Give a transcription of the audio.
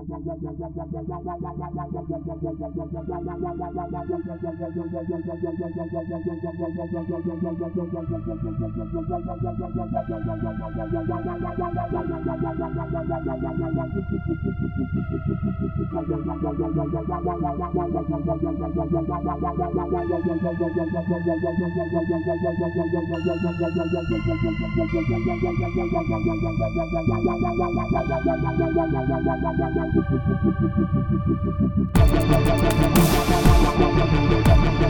ya ya ya Thank you.